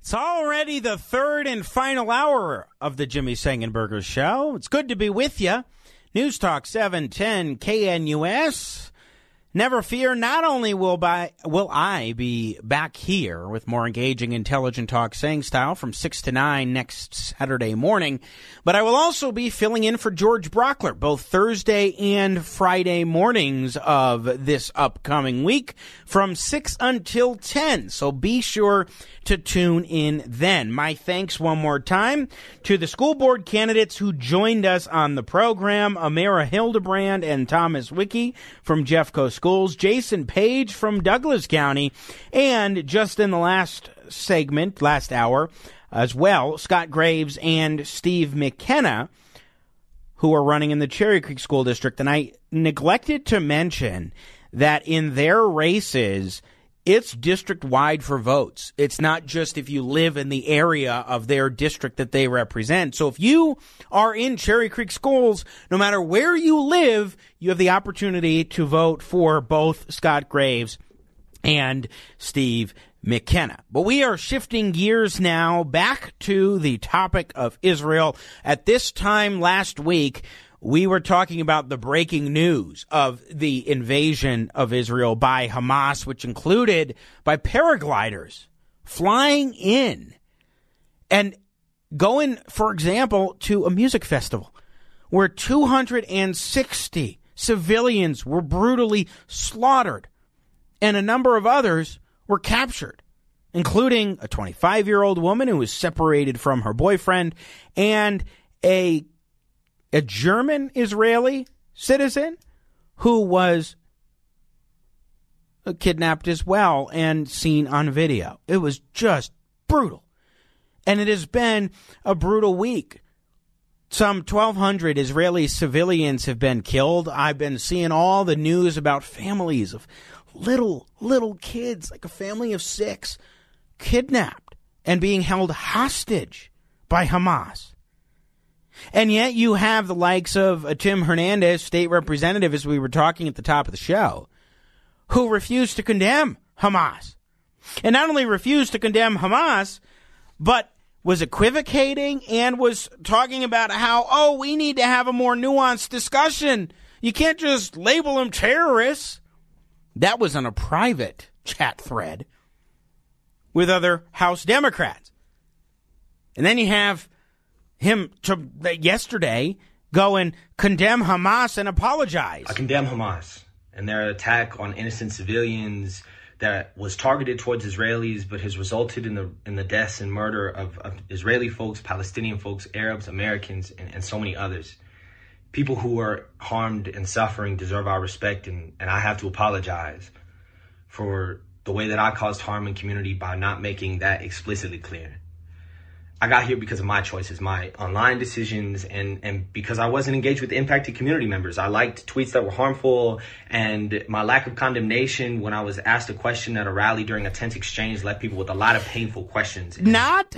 It's already the third and final hour of the Jimmy Sengenberger Show. It's good to be with you. News Talk 710 KNUS. Never fear, not only will, by, will I be back here with more engaging, intelligent talk saying style from 6 to 9 next Saturday morning, but I will also be filling in for George Brauchler both Thursday and Friday mornings of this upcoming week from 6 until 10. So be sure to tune in then. My thanks one more time to the school board candidates who joined us on the program, Amira Hildebrand and Thomas Wiki from Jeffco Schools, Jason Page from Douglas County, and just in the last segment, last hour as well, Scott Graves and Steve McKenna, who are running in the Cherry Creek School District. And I neglected to mention that in their races, it's district wide for votes. It's not just if you live in the area of their district that they represent. So if you are in Cherry Creek schools, no matter where you live, you have the opportunity to vote for both Scott Graves and Steve McKenna. But we are shifting gears now back to the topic of Israel. At this time last week, we were talking about the breaking news of the invasion of Israel by Hamas, which included by paragliders flying in and going, for example, to a music festival where 260 civilians were brutally slaughtered and a number of others were captured, including a 25 year old woman who was separated from her boyfriend and a a German Israeli citizen who was kidnapped as well and seen on video. It was just brutal. And it has been a brutal week. Some 1,200 Israeli civilians have been killed. I've been seeing all the news about families of little, little kids, like a family of six, kidnapped and being held hostage by Hamas. And yet you have the likes of uh, Tim Hernandez, state representative, as we were talking at the top of the show, who refused to condemn Hamas. And not only refused to condemn Hamas, but was equivocating and was talking about how, oh, we need to have a more nuanced discussion. You can't just label them terrorists. That was on a private chat thread with other House Democrats. And then you have him to yesterday go and condemn Hamas and apologize. I condemn Hamas and their attack on innocent civilians that was targeted towards Israelis, but has resulted in the in the deaths and murder of, of Israeli folks, Palestinian folks, Arabs, Americans, and, and, so many others. People who are harmed and suffering deserve our respect, and, and I have to apologize for the way that I caused harm in community by not making that explicitly clear. I got here because of my choices, my online decisions, and, and because I wasn't engaged with impacted community members. I liked tweets that were harmful, and my lack of condemnation when I was asked a question at a rally during a tense exchange left people with a lot of painful questions. Not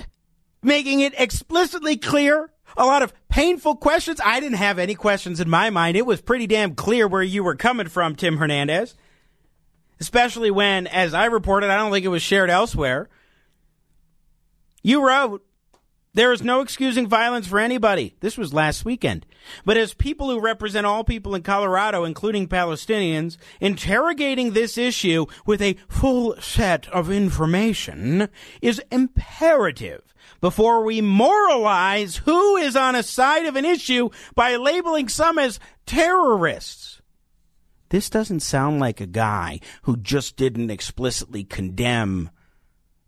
making it explicitly clear. A lot of painful questions. I didn't have any questions in my mind. It was pretty damn clear where you were coming from, Tim Hernandez. Especially when, as I reported, I don't think it was shared elsewhere. You wrote, there is no excusing violence for anybody. This was last weekend. But as people who represent all people in Colorado, including Palestinians, interrogating this issue with a full set of information is imperative before we moralize who is on a side of an issue by labeling some as terrorists. This doesn't sound like a guy who just didn't explicitly condemn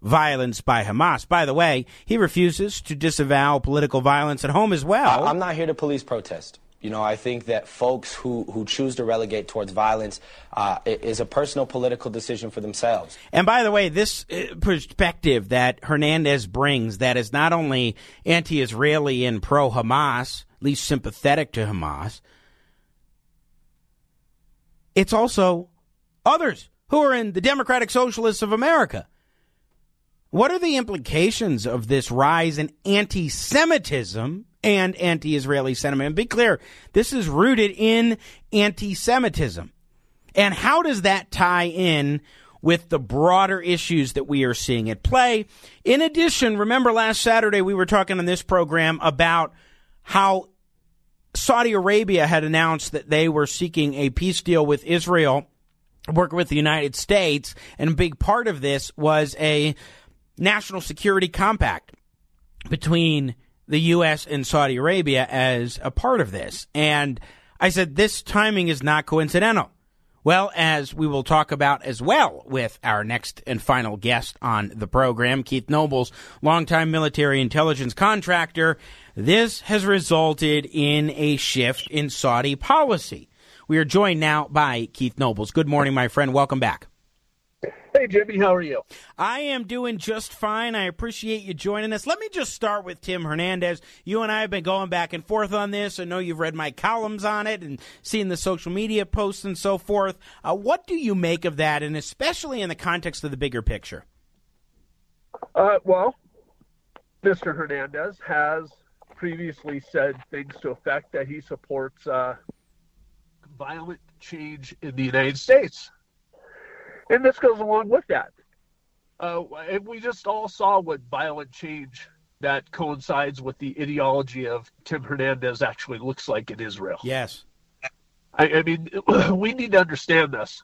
violence by Hamas. By the way, he refuses to disavow political violence at home as well. I'm not here to police protest. You know, I think that folks who, who choose to relegate towards violence uh, is a personal political decision for themselves. And by the way, this uh, perspective that Hernandez brings that is not only anti Israeli and pro Hamas, at least sympathetic to Hamas, it's also others who are in the Democratic Socialists of America. What are the implications of this rise in anti Semitism and anti Israeli sentiment. And be clear, this is rooted in anti Semitism. And how does that tie in with the broader issues that we are seeing at play? In addition, remember last Saturday we were talking on this program about how Saudi Arabia had announced that they were seeking a peace deal with Israel, working with the United States, and a big part of this was a national security compact between the U.S. and Saudi Arabia as a part of this. And I said, this timing is not coincidental. Well, as we will talk about as well with our next and final guest on the program, Keith Nobles, longtime military intelligence contractor, this has resulted in a shift in Saudi policy. We are joined now by Keith Nobles. Good morning, my friend. Welcome back. Hey, Jimmy, how are you? I am doing just fine. I appreciate you joining us. Let me just start with Tim Hernandez. You and I have been going back and forth on this. I know you've read my columns on it and seen the social media posts and so forth. Uh, what do you make of that, and especially in the context of the bigger picture? Uh, well, Mr. Hernandez has previously said things to effect that he supports uh, violent change in the United States and this goes along with that. Uh, and we just all saw what violent change that coincides with the ideology of Tim Hernandez actually looks like in Israel. Yes. I, I mean, we need to understand this.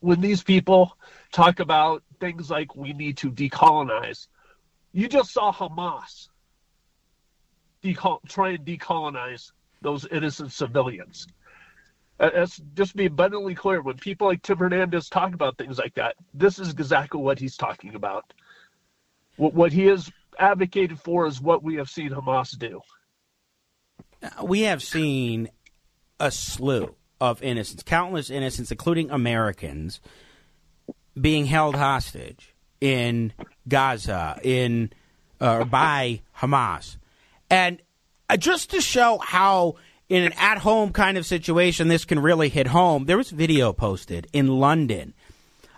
When these people talk about things like we need to decolonize, you just saw Hamas decol- try and decolonize those innocent civilians. Let's just be abundantly clear. When people like Tim Hernandez talk about things like that, this is exactly what he's talking about. What, what he has advocated for is what we have seen Hamas do. We have seen a slew of innocents, countless innocents, including Americans, being held hostage in Gaza in uh, by Hamas, and uh, just to show how in an at home kind of situation, this can really hit home. There was video posted in London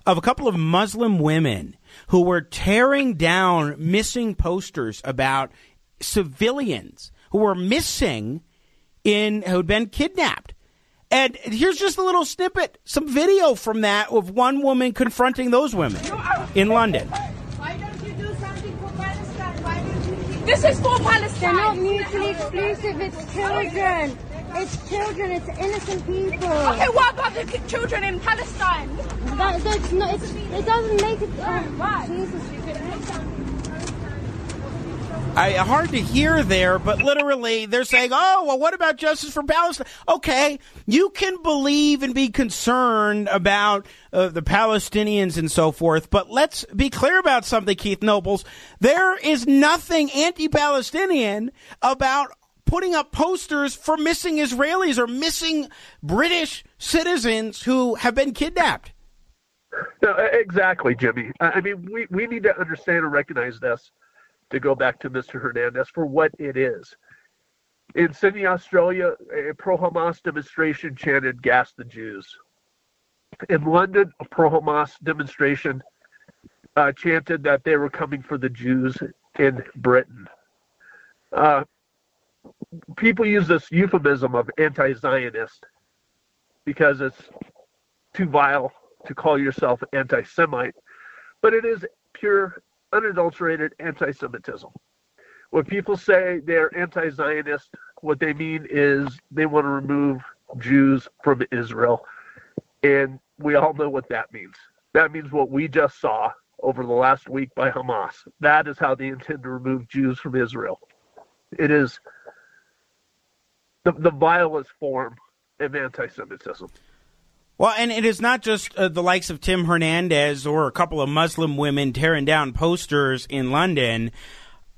of a couple of Muslim women who were tearing down missing posters about civilians who were missing in who'd been kidnapped. And here's just a little snippet, some video from that of one woman confronting those women in London. Why don't you do something for Palestine? Why don't you This is for Palestine. They're not mutually exclusive. It's children. It's children. It's innocent people. Okay, what about the children in Palestine? That, that's not. it doesn't make it. Oh, Jesus. I, hard to hear there, but literally they're saying, "Oh, well, what about justice for Palestine?" Okay, you can believe and be concerned about uh, the Palestinians and so forth, but let's be clear about something, Keith Nobles. There is nothing anti-Palestinian about putting up posters for missing Israelis or missing British citizens who have been kidnapped. No, exactly, Jimmy. I mean, we, we need to understand and recognize this to go back to Mr. Hernandez for what it is. In Sydney, Australia, a pro Hamas demonstration chanted Gas the Jews. In London, a pro Hamas demonstration uh, chanted that they were coming for the Jews in Britain. Uh, people use this euphemism of anti Zionist because it's too vile to call yourself anti Semite, but it is pure unadulterated anti Semitism. When people say they're anti Zionist, what they mean is they want to remove Jews from Israel. And we all know what that means. That means what we just saw over the last week by Hamas. That is how they intend to remove Jews from Israel. It is the, the vilest form of anti Semitism. Well, and it is not just uh, the likes of Tim Hernandez or a couple of Muslim women tearing down posters in London.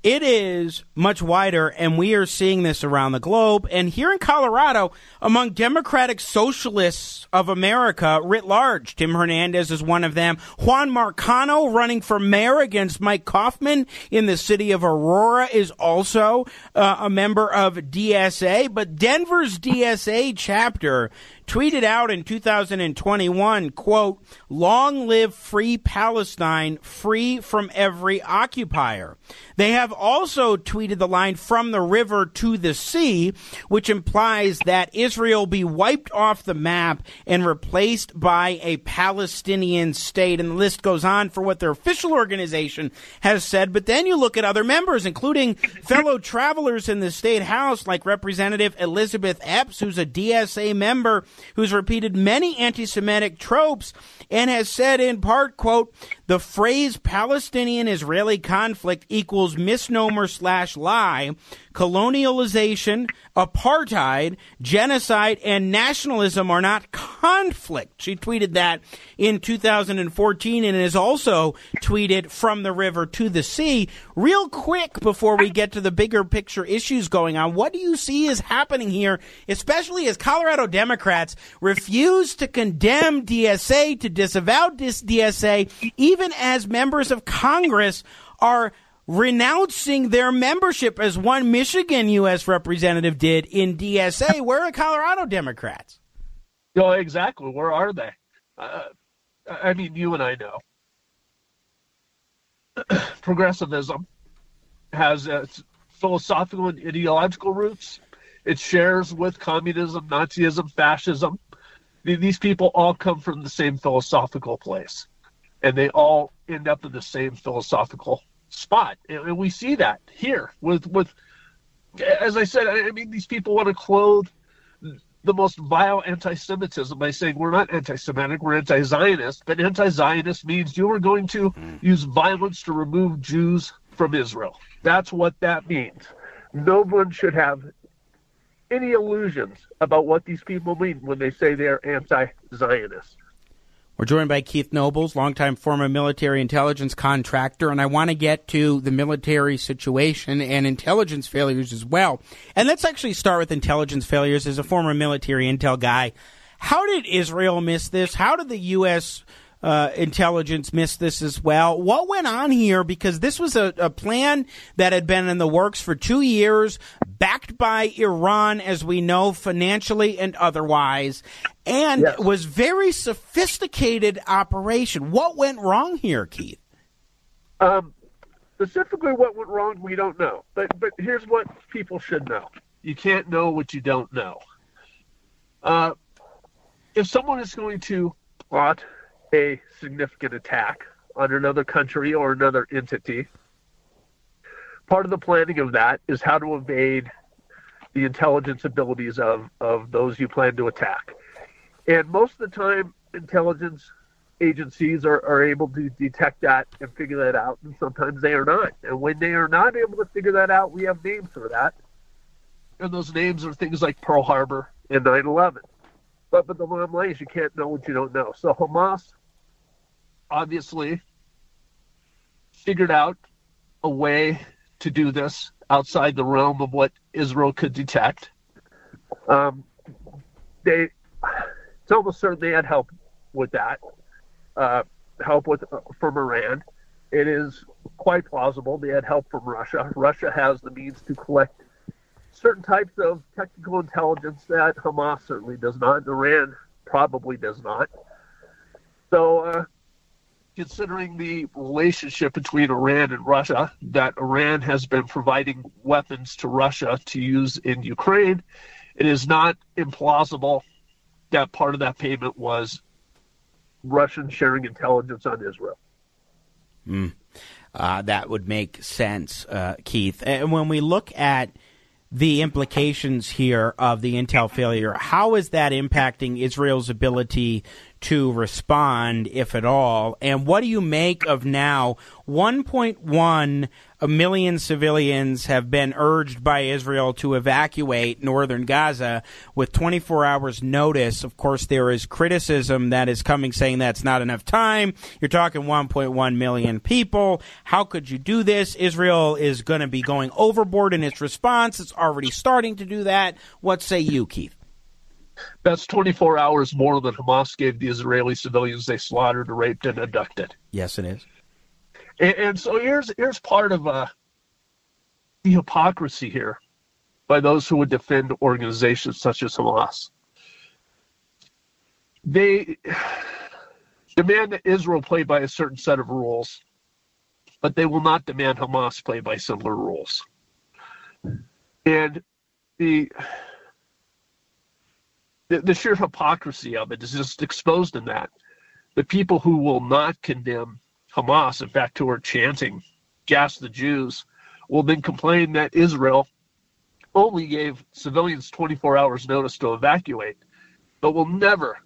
It is much wider, and we are seeing this around the globe. And here in Colorado, among Democratic Socialists of America writ large, Tim Hernandez is one of them. Juan Marcano, running for mayor against Mike Coffman in the city of Aurora, is also uh, a member of DSA. But Denver's DSA chapter tweeted out in 2021, quote, long live free Palestine, free from every occupier. They have also tweeted the line from the river to the sea, which implies that Israel be wiped off the map and replaced by a Palestinian state. And the list goes on for what their official organization has said. But then you look at other members, including fellow travelers in the state house, like Representative Elizabeth Epps, who's a DSA member who's repeated many anti-Semitic tropes and has said in part, quote, the phrase Palestinian Israeli conflict equals misnomer slash lie, colonialization, apartheid, genocide, and nationalism are not conflict. She tweeted that in 2014 and has also tweeted from the river to the sea. Real quick before we get to the bigger picture issues going on, what do you see is happening here, especially as Colorado Democrats refuse to condemn DSA, to disavow DSA, even as members of Congress are renouncing their membership as one Michigan U.S. representative did in DSA. Where are Colorado Democrats? No, exactly. Where are they? Uh, I mean, you and I know. Progressivism has its philosophical and ideological roots. It shares with communism, Nazism, fascism. These people all come from the same philosophical place, and they all end up in the same philosophical spot, and we see that here with with. As I said, I mean, these people want to clothe the most vile anti-Semitism by saying we're not anti-Semitic, we're anti-Zionist. But anti-Zionist means you are going to mm. use violence to remove Jews from Israel. That's what that means. No one should have any illusions about what these people mean when they say they're anti-Zionist. We're joined by Keith Nobles, longtime former military intelligence contractor, and I want to get to the military situation and intelligence failures as well. And let's actually start with intelligence failures. As a former military intel guy, how did Israel miss this? How did the U.S uh, intelligence missed this as well. What went on here? Because this was a, a, plan that had been in the works for two years, backed by Iran, as we know, financially and otherwise, and yes. was very sophisticated operation. What went wrong here, Keith? Um, specifically, what went wrong, we don't know. But but here's what people should know: you can't know what you don't know. Uh, if someone is going to plot a significant attack on another country or another entity. Part of the planning of that is how to evade the intelligence abilities of, of those you plan to attack. And most of the time, intelligence agencies are, are able to detect that and figure that out, and sometimes they are not. And when they are not able to figure that out, we have names for that. And those names are things like Pearl Harbor and 9 11. But, but the bottom line is you can't know what you don't know. So Hamas obviously figured out a way to do this outside the realm of what Israel could detect. Um, they, it's almost certain they had help with that, uh, help with uh, from Iran. It is quite plausible they had help from Russia. Russia has the means to collect certain types of technical intelligence that Hamas certainly does not. Iran probably does not. So uh, considering the relationship between Iran and Russia, that Iran has been providing weapons to Russia to use in Ukraine, it is not implausible that part of that payment was Russian sharing intelligence on Israel. Mm. Uh, that would make sense, uh, Keith. And when we look at the implications here of the intel failure, how is that impacting Israel's ability to respond, if at all? And what do you make of now 1.1 million civilians have been urged by Israel to evacuate northern Gaza with 24 hours notice? Of course, there is criticism that is coming saying that's not enough time. You're talking 1.1 million people. How could you do this? Israel is going to be going overboard in its response. It's already starting to do that. What say you, Keith? That's 24 hours more than Hamas gave the Israeli civilians they slaughtered, raped, and abducted. Yes, it is. And, and so here's here's part of uh, the hypocrisy here by those who would defend organizations such as Hamas. They demand that Israel play by a certain set of rules, but they will not demand Hamas play by similar rules. And the the, the sheer hypocrisy of it is just exposed in that. The people who will not condemn Hamas, in fact, who are chanting, gas the Jews, will then complain that Israel only gave civilians 24 hours notice to evacuate, but will never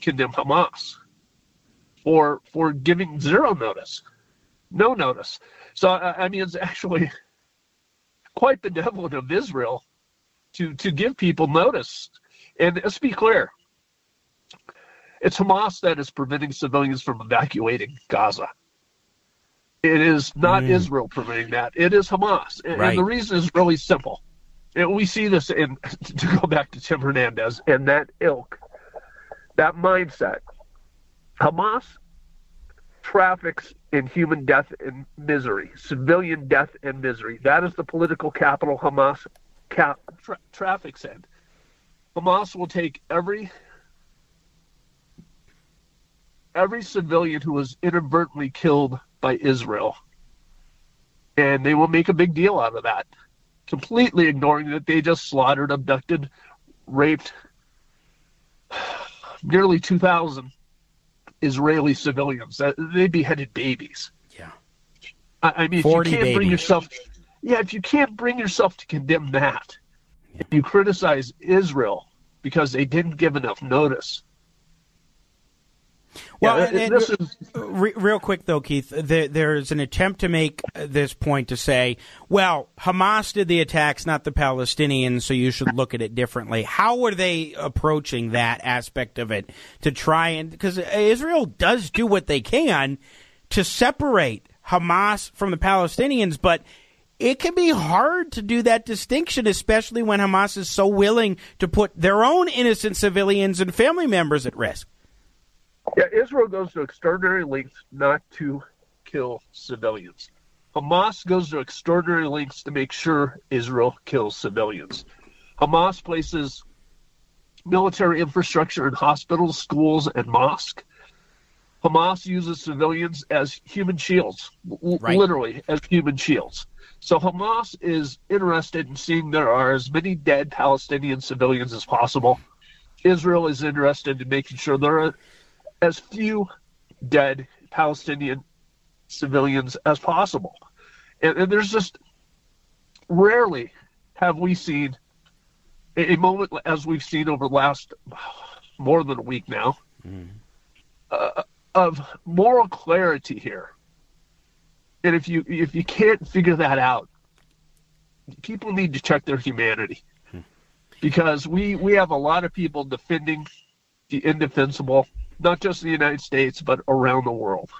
condemn Hamas for for giving zero notice, no notice. So I mean, it's actually quite benevolent of Israel to to give people notice and let's be clear it's Hamas that is preventing civilians from evacuating Gaza. It is not mm. Israel preventing that. It is Hamas. And, right. and, the reason is really simple. And we see this in, to go back to Tim Hernandez and that ilk, that mindset. Hamas traffics in human death and misery, civilian death and misery. That is the political capital Hamas cap, tra- traffics in. Hamas will take every every civilian who was inadvertently killed by Israel, and they will make a big deal out of that, completely ignoring that they just slaughtered, abducted, raped nearly 2,000 Israeli civilians. They beheaded babies. Yeah. I, I mean, if you can't babies. bring yourself, yeah, if you can't bring yourself to condemn that, if you criticize Israel because they didn't give enough notice. Well, yeah, and, and, is... re- real quick though, Keith, there, there's an attempt to make this point to say, well, Hamas did the attacks, not the Palestinians, so you should look at it differently. How are they approaching that aspect of it to try and because Israel does do what they can to separate Hamas from the Palestinians, but it can be hard to do that distinction, especially when Hamas is so willing to put their own innocent civilians and family members at risk. Yeah, Israel goes to extraordinary lengths not to kill civilians. Hamas goes to extraordinary lengths to make sure Israel kills civilians. Hamas places military infrastructure in hospitals, schools, and mosques. Hamas uses civilians as human shields, right. literally as human shields. So Hamas is interested in seeing there are as many dead Palestinian civilians as possible. Israel is interested in making sure there are as few dead Palestinian civilians as possible. And, and there's just rarely have we seen a, a, moment as we've seen over the last more than a week now mm. uh, of moral clarity here and if you if you can't figure that out, people need to check their humanity. Because we, we have a lot of people defending the indefensible, not just the United States, but around the world.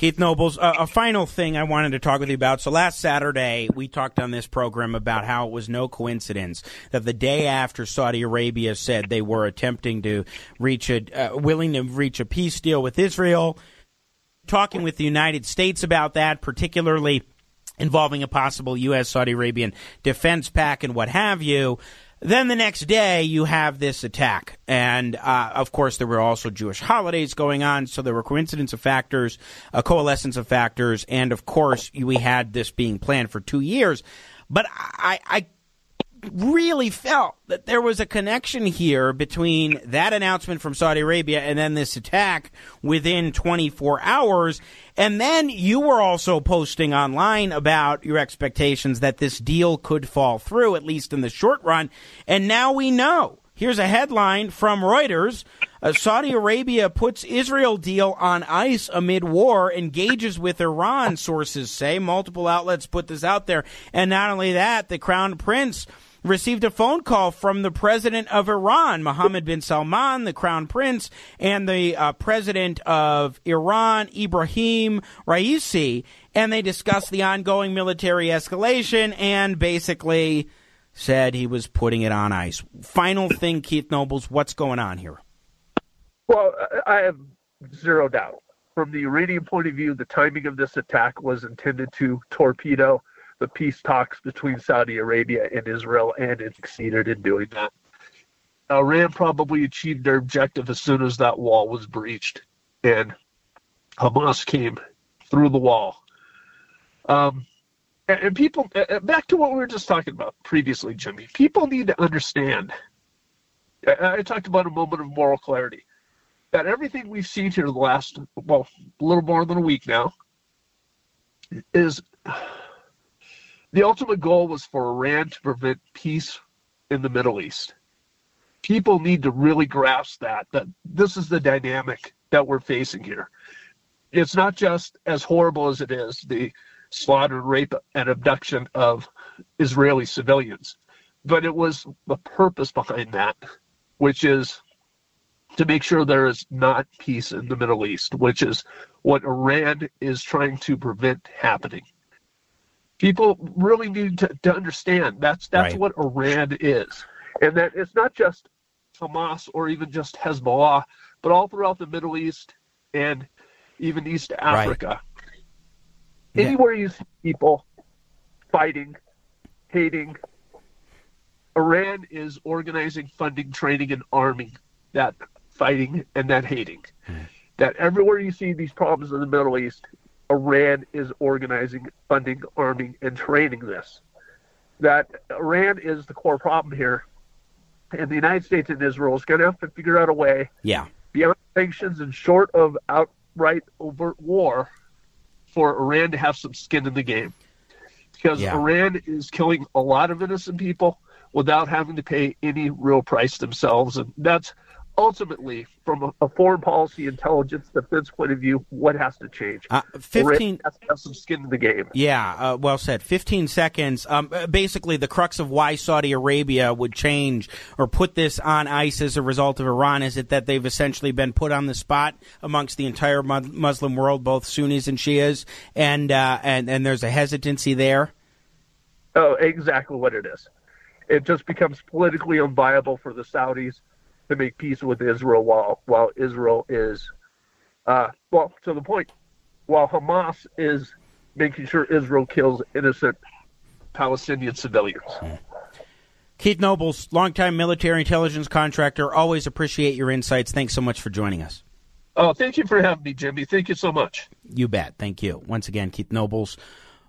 Keith Nobles, uh, a final thing I wanted to talk with you about. So last Saturday, we talked on this program about how it was no coincidence that the day after Saudi Arabia said they were attempting to reach a, uh, willing to reach a peace deal with Israel, talking with the United States about that, particularly involving a possible U.S. Saudi Arabian defense pact and what have you. Then the next day, you have this attack. And uh, of course, there were also Jewish holidays going on. So there were coincidence of factors, a coalescence of factors. And of course, we had this being planned for two years. But I, I really felt that there was a connection here between that announcement from Saudi Arabia and then this attack within 24 hours. And then you were also posting online about your expectations that this deal could fall through, at least in the short run. And now we know Here's a headline from Reuters. Uh, Saudi Arabia puts Israel deal on ice amid war, engages with Iran, sources say. Multiple outlets put this out there. And not only that, the crown prince received a phone call from the president of Iran, Mohammed bin Salman, the crown prince, and the uh, president of Iran, Ibrahim Raisi, and they discussed the ongoing military escalation and basically said he was putting it on ice. Final thing, Keith Nobles, what's going on here? Well, I have zero doubt. From the Iranian point of view, the timing of this attack was intended to torpedo the peace talks between Saudi Arabia and Israel, and it succeeded in doing that. Iran probably achieved their objective as soon as that wall was breached, and Hamas came through the wall. Um, and, people, back to what we were just talking about previously, Jimmy, people need to understand. I, I talked about a moment of moral clarity that everything we've seen here the last, well, a little more than a week now, is the ultimate goal was for Iran to prevent peace in the Middle East. People need to really grasp that, that this is the dynamic that we're facing here. It's not just as horrible as it is, the slaughter, rape, and abduction of Israeli civilians, but it was the purpose behind that, which is to make sure there is not peace in the Middle East, which is what Iran is trying to prevent happening. People really need to, to understand that's that's Right. what Iran is, and that it's not just Hamas or even just Hezbollah, but all throughout the Middle East and even East Africa. Yeah. Anywhere you see people fighting, hating, Iran is organizing, funding, training, and arming that fighting and that hating. Hmm. That everywhere you see these problems in the Middle East, Iran is organizing, funding, arming, and training this. That Iran is the core problem here. And the United States and Israel is going to have to figure out a way Yeah. beyond sanctions and short of outright overt war for Iran to have some skin in the game. Because Yeah. Iran is killing a lot of innocent people without having to pay any real price themselves. And that's ultimately, from a, a foreign policy, intelligence, defense point of view, what has to change. Uh, 15 has to have some skin in the game. Yeah, uh, well said. 15 seconds. Um, uh, basically, the crux of why Saudi Arabia would change or put this on ice as a result of Iran is it that they've essentially been put on the spot amongst the entire mu- Muslim world, both Sunnis and Shias, and uh, and and there's a hesitancy there. Oh, exactly what it is. It just becomes politically unviable for the Saudis to make peace with Israel while while Israel is, uh, well, to the point, while Hamas is making sure Israel kills innocent Palestinian civilians. Keith Nobles, longtime military intelligence contractor. Always appreciate your insights. Thanks so much for joining us. Oh, thank you for having me, Jimmy. Thank you so much. You bet. Thank you. Once again, Keith Nobles,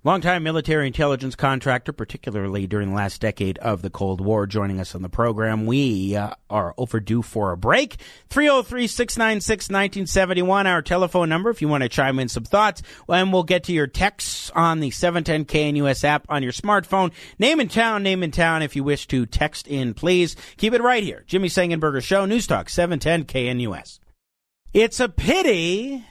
longtime military intelligence contractor, particularly during the last decade of the Cold War, joining us on the program. We uh, are overdue for a break. 303 696 1971, our telephone number if you want to chime in some thoughts. And we'll get to your texts on the 710 KNUS app on your smartphone. Name in town, name in town if you wish to text in, please. Keep it right here. Jimmy Sengenberger Show, News Talk 710 KNUS. It's a pity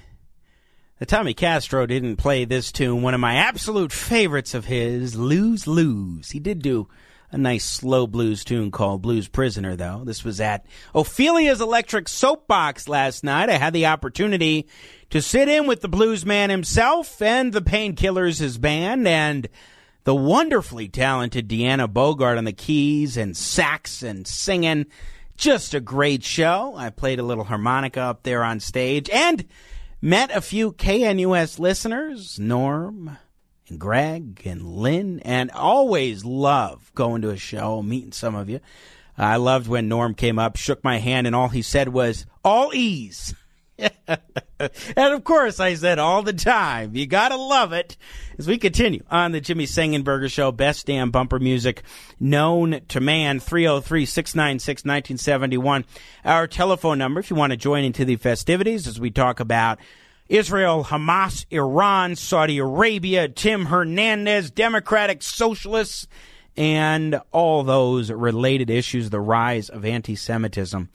Tommy Castro didn't play this tune, one of my absolute favorites of his, Lose Lose. He did do a nice slow blues tune called Blues Prisoner, though. This was at Ophelia's Electric Soapbox last night. I had the opportunity to sit in with the blues man himself and the Painkillers, his band, and the wonderfully talented Deanna Bogart on the keys and sax and singing. Just a great show. I played a little harmonica up there on stage and met a few KNUS listeners, Norm and Greg and Lynn, and always love going to a show, meeting some of you. I loved when Norm came up, shook my hand, and all he said was, all ease. and of course, I said all the time, you gotta love it. As we continue on the Jimmy Sengenberger Show, best damn bumper music known to man, 303 696 1971. Our telephone number if you want to join into the festivities as we talk about Israel, Hamas, Iran, Saudi Arabia, Tim Hernandez, Democratic Socialists, and all those related issues, the rise of anti Semitism.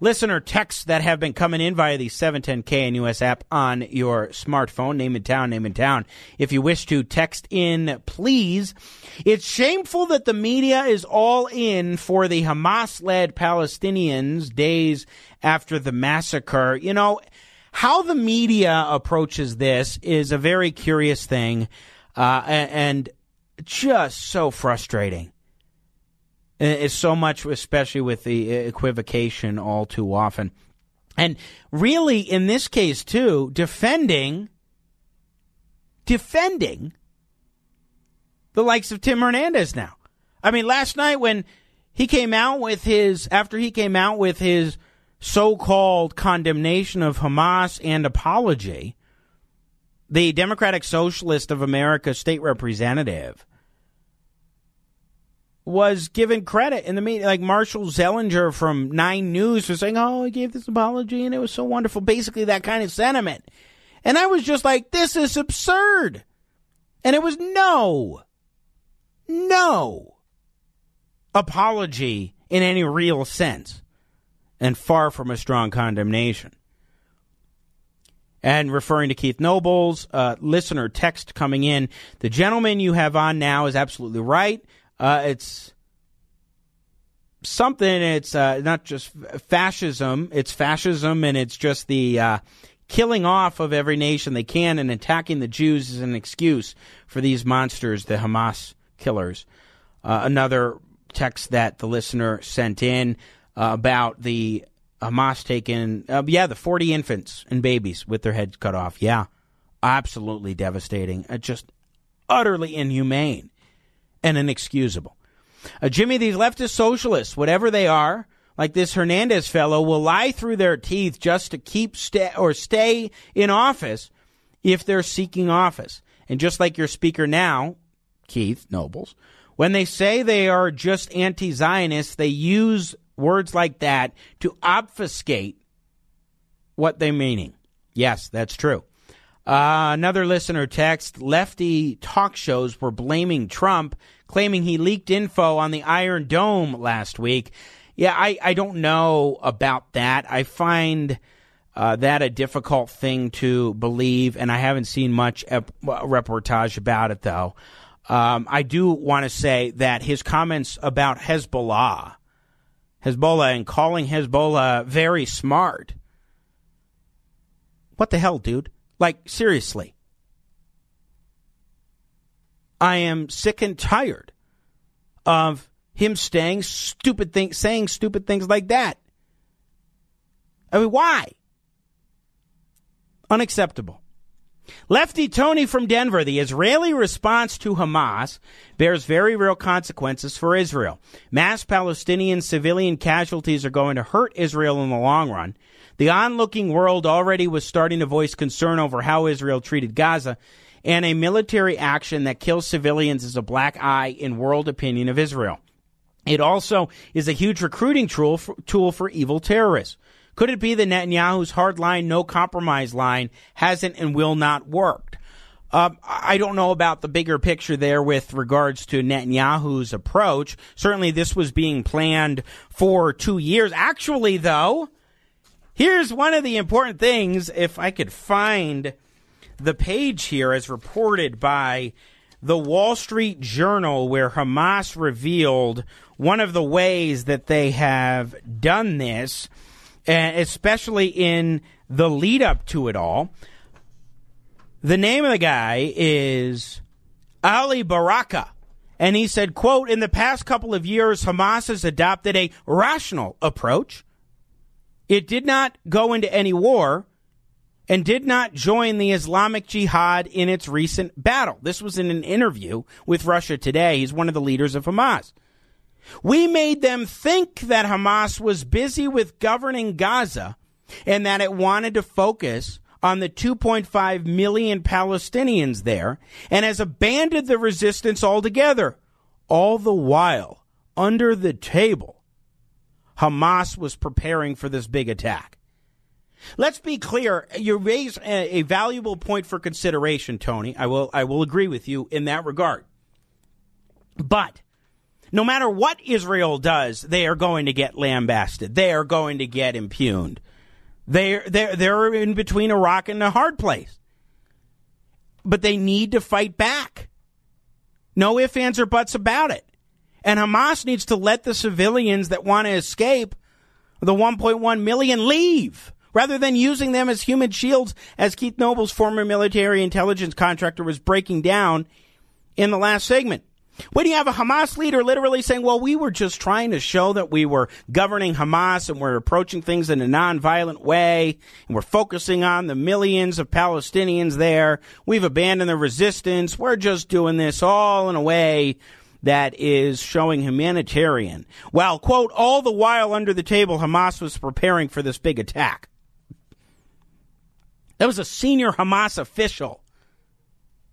Listener texts that have been coming in via the 710KNUS app on your smartphone, name and town, name and town. If you wish to text in, please. It's shameful that the media is all in for the Hamas led Palestinians days after the massacre. You know, how the media approaches this is a very curious thing uh, and just so frustrating. Uh, it's so much, especially with the uh, equivocation all too often. And really, in this case, too, defending, defending the likes of Tim Hernandez now. I mean, last night when he came out with his, after he came out with his so called condemnation of Hamas and apology, the Democratic Socialist of America state representative was given credit in the media. Like Marshall Zelinger from Nine News was saying, "Oh, he gave this apology and it was so wonderful." Basically, that kind of sentiment, and I was just like, "This is absurd," and it was no, no apology in any real sense, and far from a strong condemnation. And referring to Keith Nobles, uh, listener text coming in, the gentleman you have on now is absolutely right. Uh, it's something. It's uh, not just fascism. It's fascism, and it's just the uh, killing off of every nation they can, and attacking the Jews is an excuse for these monsters, the Hamas killers. Uh, another text that the listener sent in uh, about the Hamas taking, uh, yeah, the 40 infants and babies with their heads cut off. Yeah, absolutely devastating. just utterly inhumane and inexcusable. Uh, Jimmy, these leftist socialists, whatever they are, like this Hernandez fellow, will lie through their teeth just to keep or stay in office if they're seeking office. And just like your speaker now, Keith Nobles, when they say they are just anti Zionists, they use words like that to obfuscate what they're meaning. Yes, that's true. Uh, another listener text lefty talk shows were blaming Trump, claiming he leaked info on the Iron Dome last week. Yeah, I, I don't know about that. I find uh, that a difficult thing to believe, and I haven't seen much ep- reportage about it, though. Um, I do want to say that his comments about Hezbollah, Hezbollah, and calling Hezbollah very smart. What the hell, dude? Like, seriously. I am sick and tired of him saying stupid things, saying stupid things like that. I mean, why? Unacceptable. Lefty Tony from Denver, the Israeli response to Hamas bears very real consequences for Israel. Mass Palestinian civilian casualties are going to hurt Israel in the long run. The onlooking world already was starting to voice concern over how Israel treated Gaza, and a military action that kills civilians is a black eye in world opinion of Israel. It also is a huge recruiting tool for, tool for evil terrorists. Could it be that Netanyahu's hardline, no compromise line hasn't and will not work? Uh, I don't know about the bigger picture there with regards to Netanyahu's approach. Certainly, this was being planned for two years. Actually, though, Here's one of the important things. If I could find the page here as reported by the Wall Street Journal, where Hamas revealed one of the ways that they have done this, eh, especially in the lead up to it all. The name of the guy is Ali Baraka. And he said, quote, in the past couple of years, Hamas has adopted a rational approach it did not go into any war and did not join the Islamic Jihad in its recent battle. This was in an interview with Russia Today. He's one of the leaders of Hamas. We made them think that Hamas was busy with governing Gaza and that it wanted to focus on the 2.5 million Palestinians there and has abandoned the resistance altogether. All the while, under the table, Hamas was preparing for this big attack. Let's be clear. You raise a, a, valuable point for consideration, Tony. I will, I will agree with you in that regard. But no matter what Israel does, they are going to get lambasted. They are going to get impugned. They're, they're, they're in between a rock and a hard place. But they need to fight back. No ifs, ands, or buts about it. And Hamas needs to let the civilians that want to escape, the 1.1 million, leave rather than using them as human shields, as Keith Nobles former military intelligence contractor was breaking down in the last segment. When you have a Hamas leader literally saying, well, we were just trying to show that we were governing Hamas and we're approaching things in a nonviolent way, and we're focusing on the millions of Palestinians there. We've abandoned the resistance. We're just doing this all in a way that is showing humanitarian. Well, quote, all the while under the table, Hamas was preparing for this big attack. That was a senior Hamas official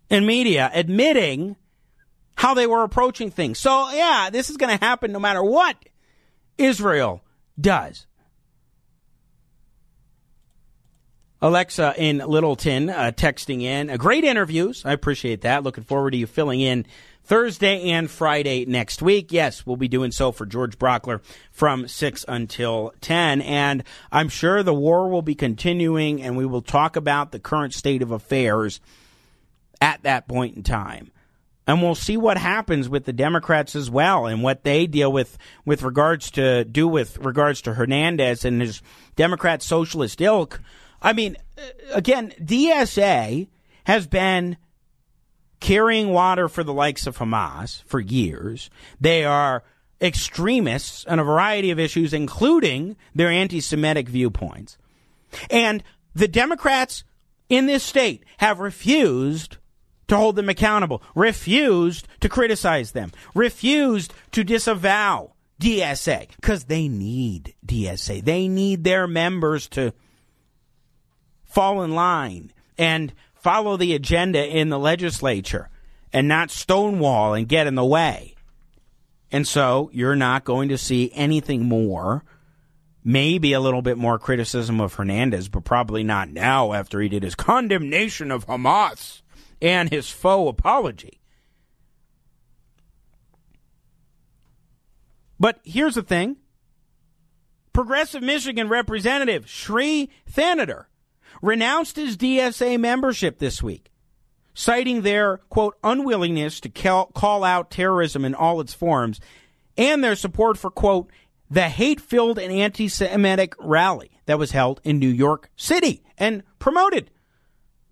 in media admitting how they were approaching things. So, yeah, this is going to happen no matter what Israel does. Alexa in Littleton uh, texting in. Uh, great interviews. I appreciate that. Looking forward to you filling in Thursday and Friday next week. Yes, we'll be doing so for George Brauchler from 6 until 10. And I'm sure the war will be continuing and we will talk about the current state of affairs at that point in time and we'll see what happens with the Democrats as well and what they deal with with regards to do with regards to Hernandez and his Democrat socialist ilk. I mean, uh, again, DSA has been carrying water for the likes of Hamas for years. They are extremists on a variety of issues, including their anti-Semitic viewpoints. And the Democrats in this state have refused to hold them accountable, refused to criticize them, refused to disavow DSA because they need DSA. They need their members to fall in line and follow the agenda in the legislature and not stonewall and get in the way. And so you're not going to see anything more. Maybe a little bit more criticism of Hernandez, but probably not now after he did his condemnation of Hamas and his faux apology. But here's the thing Progressive Michigan Representative Shri Thanedar renounced his DSA membership this week, citing their, quote, unwillingness to call, out terrorism in all its forms and their support for, quote, the hate filled and anti Semitic rally that was held in New York City and promoted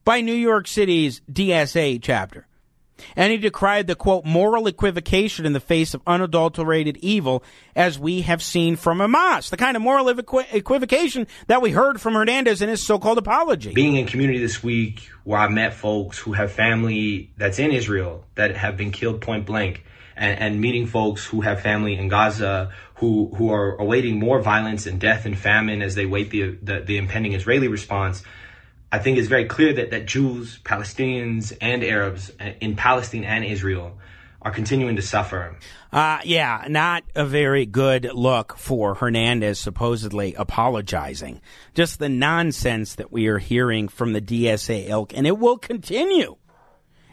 by New York City's DSA chapter. And he decried the quote, moral equivocation in the face of unadulterated evil as we have seen from Hamas. The kind of moral equivocation that we heard from Hernandez in his so-called apology. Being in community this week where I met folks who have family that's in Israel that have been killed point blank and, and meeting folks who have family in Gaza who, who are awaiting more violence and death and famine as they wait the, the, the impending Israeli response I think it's very clear that, that Jews, Palestinians, and Arabs in Palestine and Israel are continuing to suffer. Uh, yeah, not a very good look for Hernandez supposedly apologizing. Just the nonsense that we are hearing from the DSA ilk, and it will continue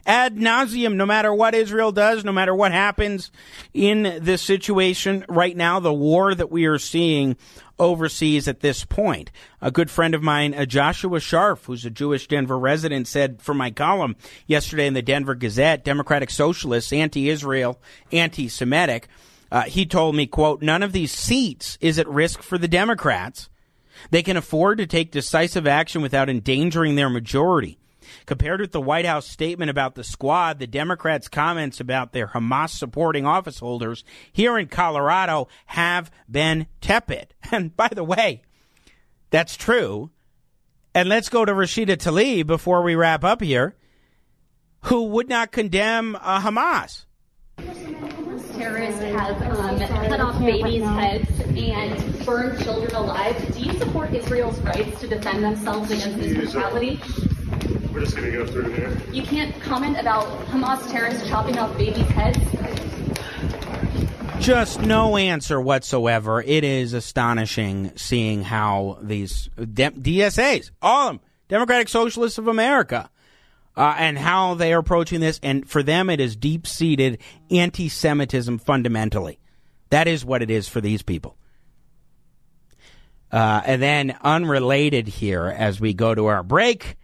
ad nauseum, no matter what Israel does, no matter what happens in this situation right now, the war that we are seeing overseas at this point. A good friend of mine, uh, Joshua Sharf, who's a Jewish Denver resident, said for my column yesterday in the Denver Gazette, Democratic Socialists, anti-Israel, anti-Semitic, uh, he told me, quote, none of these seats is at risk for the Democrats. They can afford to take decisive action without endangering their majority. Compared with the White House statement about the squad, the Democrats' comments about their Hamas supporting office holders here in Colorado have been tepid. And by the way, that's true. And let's go to Rashida Tlaib before we wrap up here, who would not condemn uh, Hamas. Terrorists have um, cut off babies' heads and burned children alive. Do you support Israel's rights to defend themselves against this brutality? We're just going to go through here. You can't comment about Hamas terrorists chopping off babies' heads? Just no answer whatsoever. It is astonishing seeing how these DSAs, all of them, Democratic Socialists of America, uh, and how they are approaching this. And for them, it is deep seated anti Semitism fundamentally. That is what it is for these people. Uh, and then, unrelated here, as we go to our break,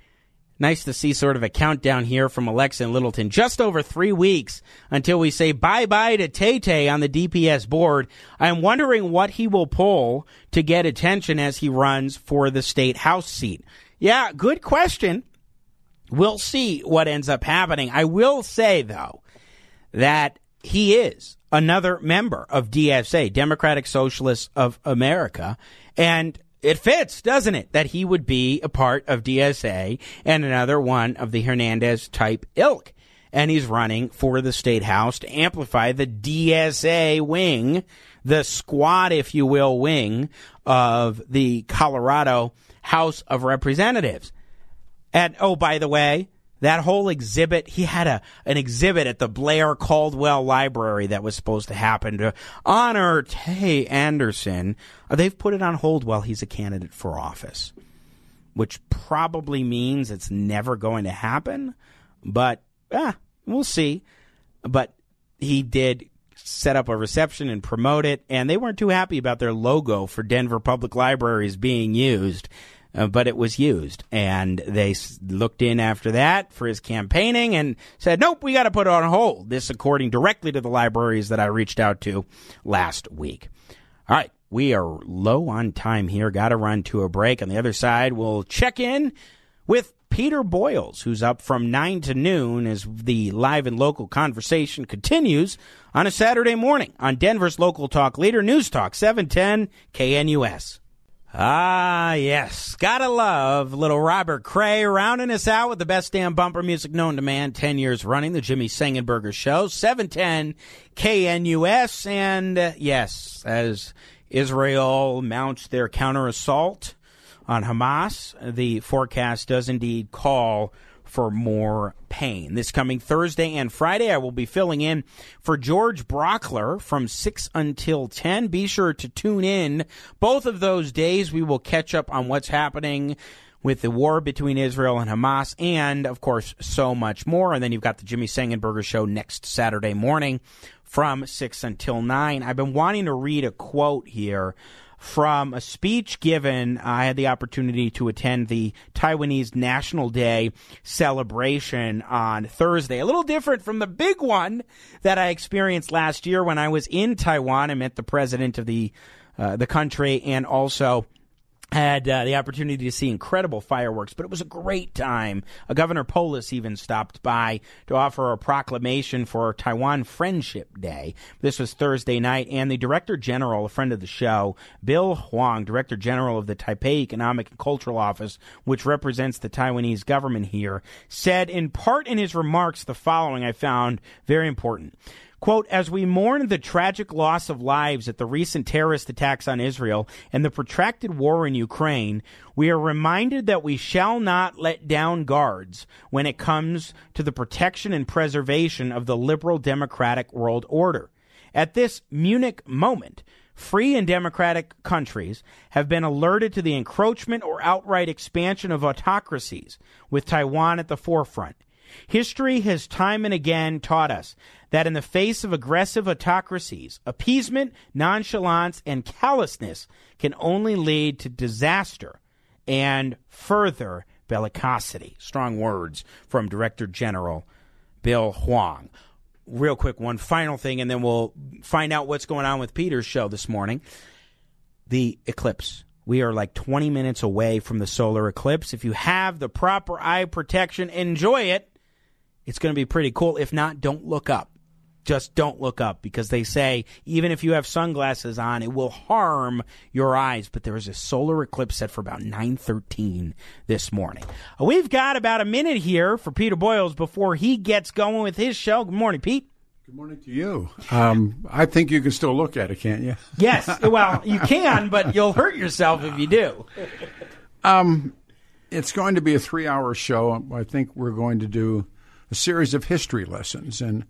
nice to see sort of a countdown here from Alexa and Littleton. Just over three weeks until we say bye bye to Tay Tay on the DPS board. I'm wondering what he will pull to get attention as he runs for the state house seat. Yeah, good question. We'll see what ends up happening. I will say, though, that he is another member of DSA, Democratic Socialists of America. And it fits, doesn't it, that he would be a part of DSA and another one of the Hernandez type ilk. And he's running for the state house to amplify the DSA wing, the squad, if you will, wing of the Colorado House of Representatives. And oh, by the way, that whole exhibit, he had a an exhibit at the Blair Caldwell Library that was supposed to happen to honor Tay Anderson. Uh, they've put it on hold while he's a candidate for office, which probably means it's never going to happen. But ah, we'll see. But he did set up a reception and promote it, and they weren't too happy about their logo for Denver Public Libraries being used uh, but it was used. And they looked in after that for his campaigning and said, nope, we got to put it on hold. This according directly to the libraries that I reached out to last week. All right. We are low on time here. Got to run to a break. On the other side, we'll check in with Peter Boyles, who's up from 9 to noon as the live and local conversation continues on a Saturday morning on Denver's local talk leader, News Talk 710 KNUS. Ah, yes. Gotta love little Robert Cray rounding us out with the best damn bumper music known to man. 10 years running, the Jimmy Sengenberger Show. 710 KNUS. And uh, yes, as Israel mounts their counter assault on Hamas, the forecast does indeed call for more pain. This coming Thursday and Friday, I will be filling in for George Brauchler from 6 until 10. Be sure to tune in. Both of those days, we will catch up on what's happening with the war between Israel and Hamas, and of course, so much more. And then you've got the Jimmy Sengenberger show next Saturday morning from 6 until 9. I've been wanting to read a quote here from a speech given. I had the opportunity to attend the Taiwanese National Day celebration on Thursday. A little different from the big one that I experienced last year when I was in Taiwan. I met the president of the uh, the country and also had uh, the opportunity to see incredible fireworks, but it was a great time. Uh, Governor Polis even stopped by to offer a proclamation for Taiwan Friendship Day. This was Thursday night, and the Director General, a friend of the show, Bill Huang, Director General of the Taipei Economic and Cultural Office, which represents the Taiwanese government here, said in part in his remarks the following I found very important. Quote, as we mourn the tragic loss of lives at the recent terrorist attacks on Israel and the protracted war in Ukraine, we are reminded that we shall not let down guards when it comes to the protection and preservation of the liberal democratic world order. At this Munich moment, free and democratic countries have been alerted to the encroachment or outright expansion of autocracies, with Taiwan at the forefront. History has time and again taught us that in the face of aggressive autocracies, appeasement, nonchalance, and callousness can only lead to disaster and further bellicosity. Strong words from Director General Bill Huang. Real quick, one final thing, and then we'll find out what's going on with Peter's show this morning. The eclipse. We are like 20 minutes away from the solar eclipse. If you have the proper eye protection, enjoy it. It's going to be pretty cool. If not, don't look up. Just don't look up because they say even if you have sunglasses on, it will harm your eyes. But there is a solar eclipse set for about 9:13 this morning. We've got about a minute here for Peter Boyles before he gets going with his show. Good morning, Pete. Good morning to you. Um, I think you can still look at it, can't you? Yes. Well, you can, but you'll hurt yourself if you do. Um, it's going to be a three-hour show. I think we're going to do a series of history lessons. And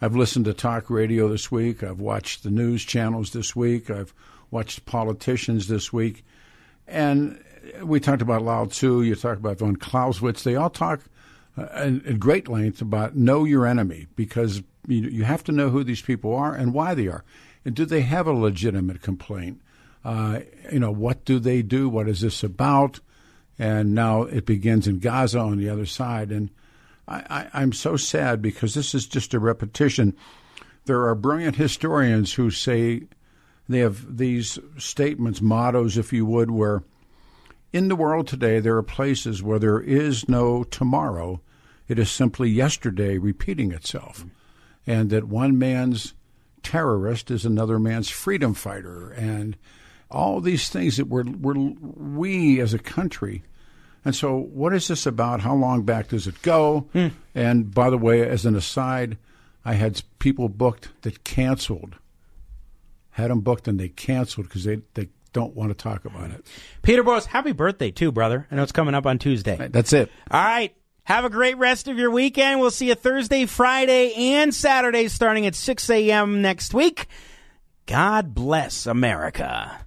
I've listened to talk radio this week. I've watched the news channels this week. I've watched politicians this week. And we talked about Lao Tzu. You talk about von Clausewitz. They all talk uh, at great length about know your enemy because you, you have to know who these people are and why they are. And do they have a legitimate complaint? Uh, you know, what do they do? What is this about? And now it begins in Gaza on the other side. And I, I, I'm so sad because this is just a repetition. There are brilliant historians who say they have these statements, mottos, if you would, where in the world today there are places where there is no tomorrow. It is simply yesterday repeating itself. And that one man's terrorist is another man's freedom fighter. And all these things that we're, we're, we as a country. And so, what is this about? How long back does it go? Hmm. And by the way, as an aside, I had people booked that canceled, had them booked and they canceled because they, they don't want to talk about it. Peter Boyles, happy birthday too, brother. I know it's coming up on Tuesday. That's it. All right. Have a great rest of your weekend. We'll see you Thursday, Friday, and Saturday starting at 6 a.m. next week. God bless America.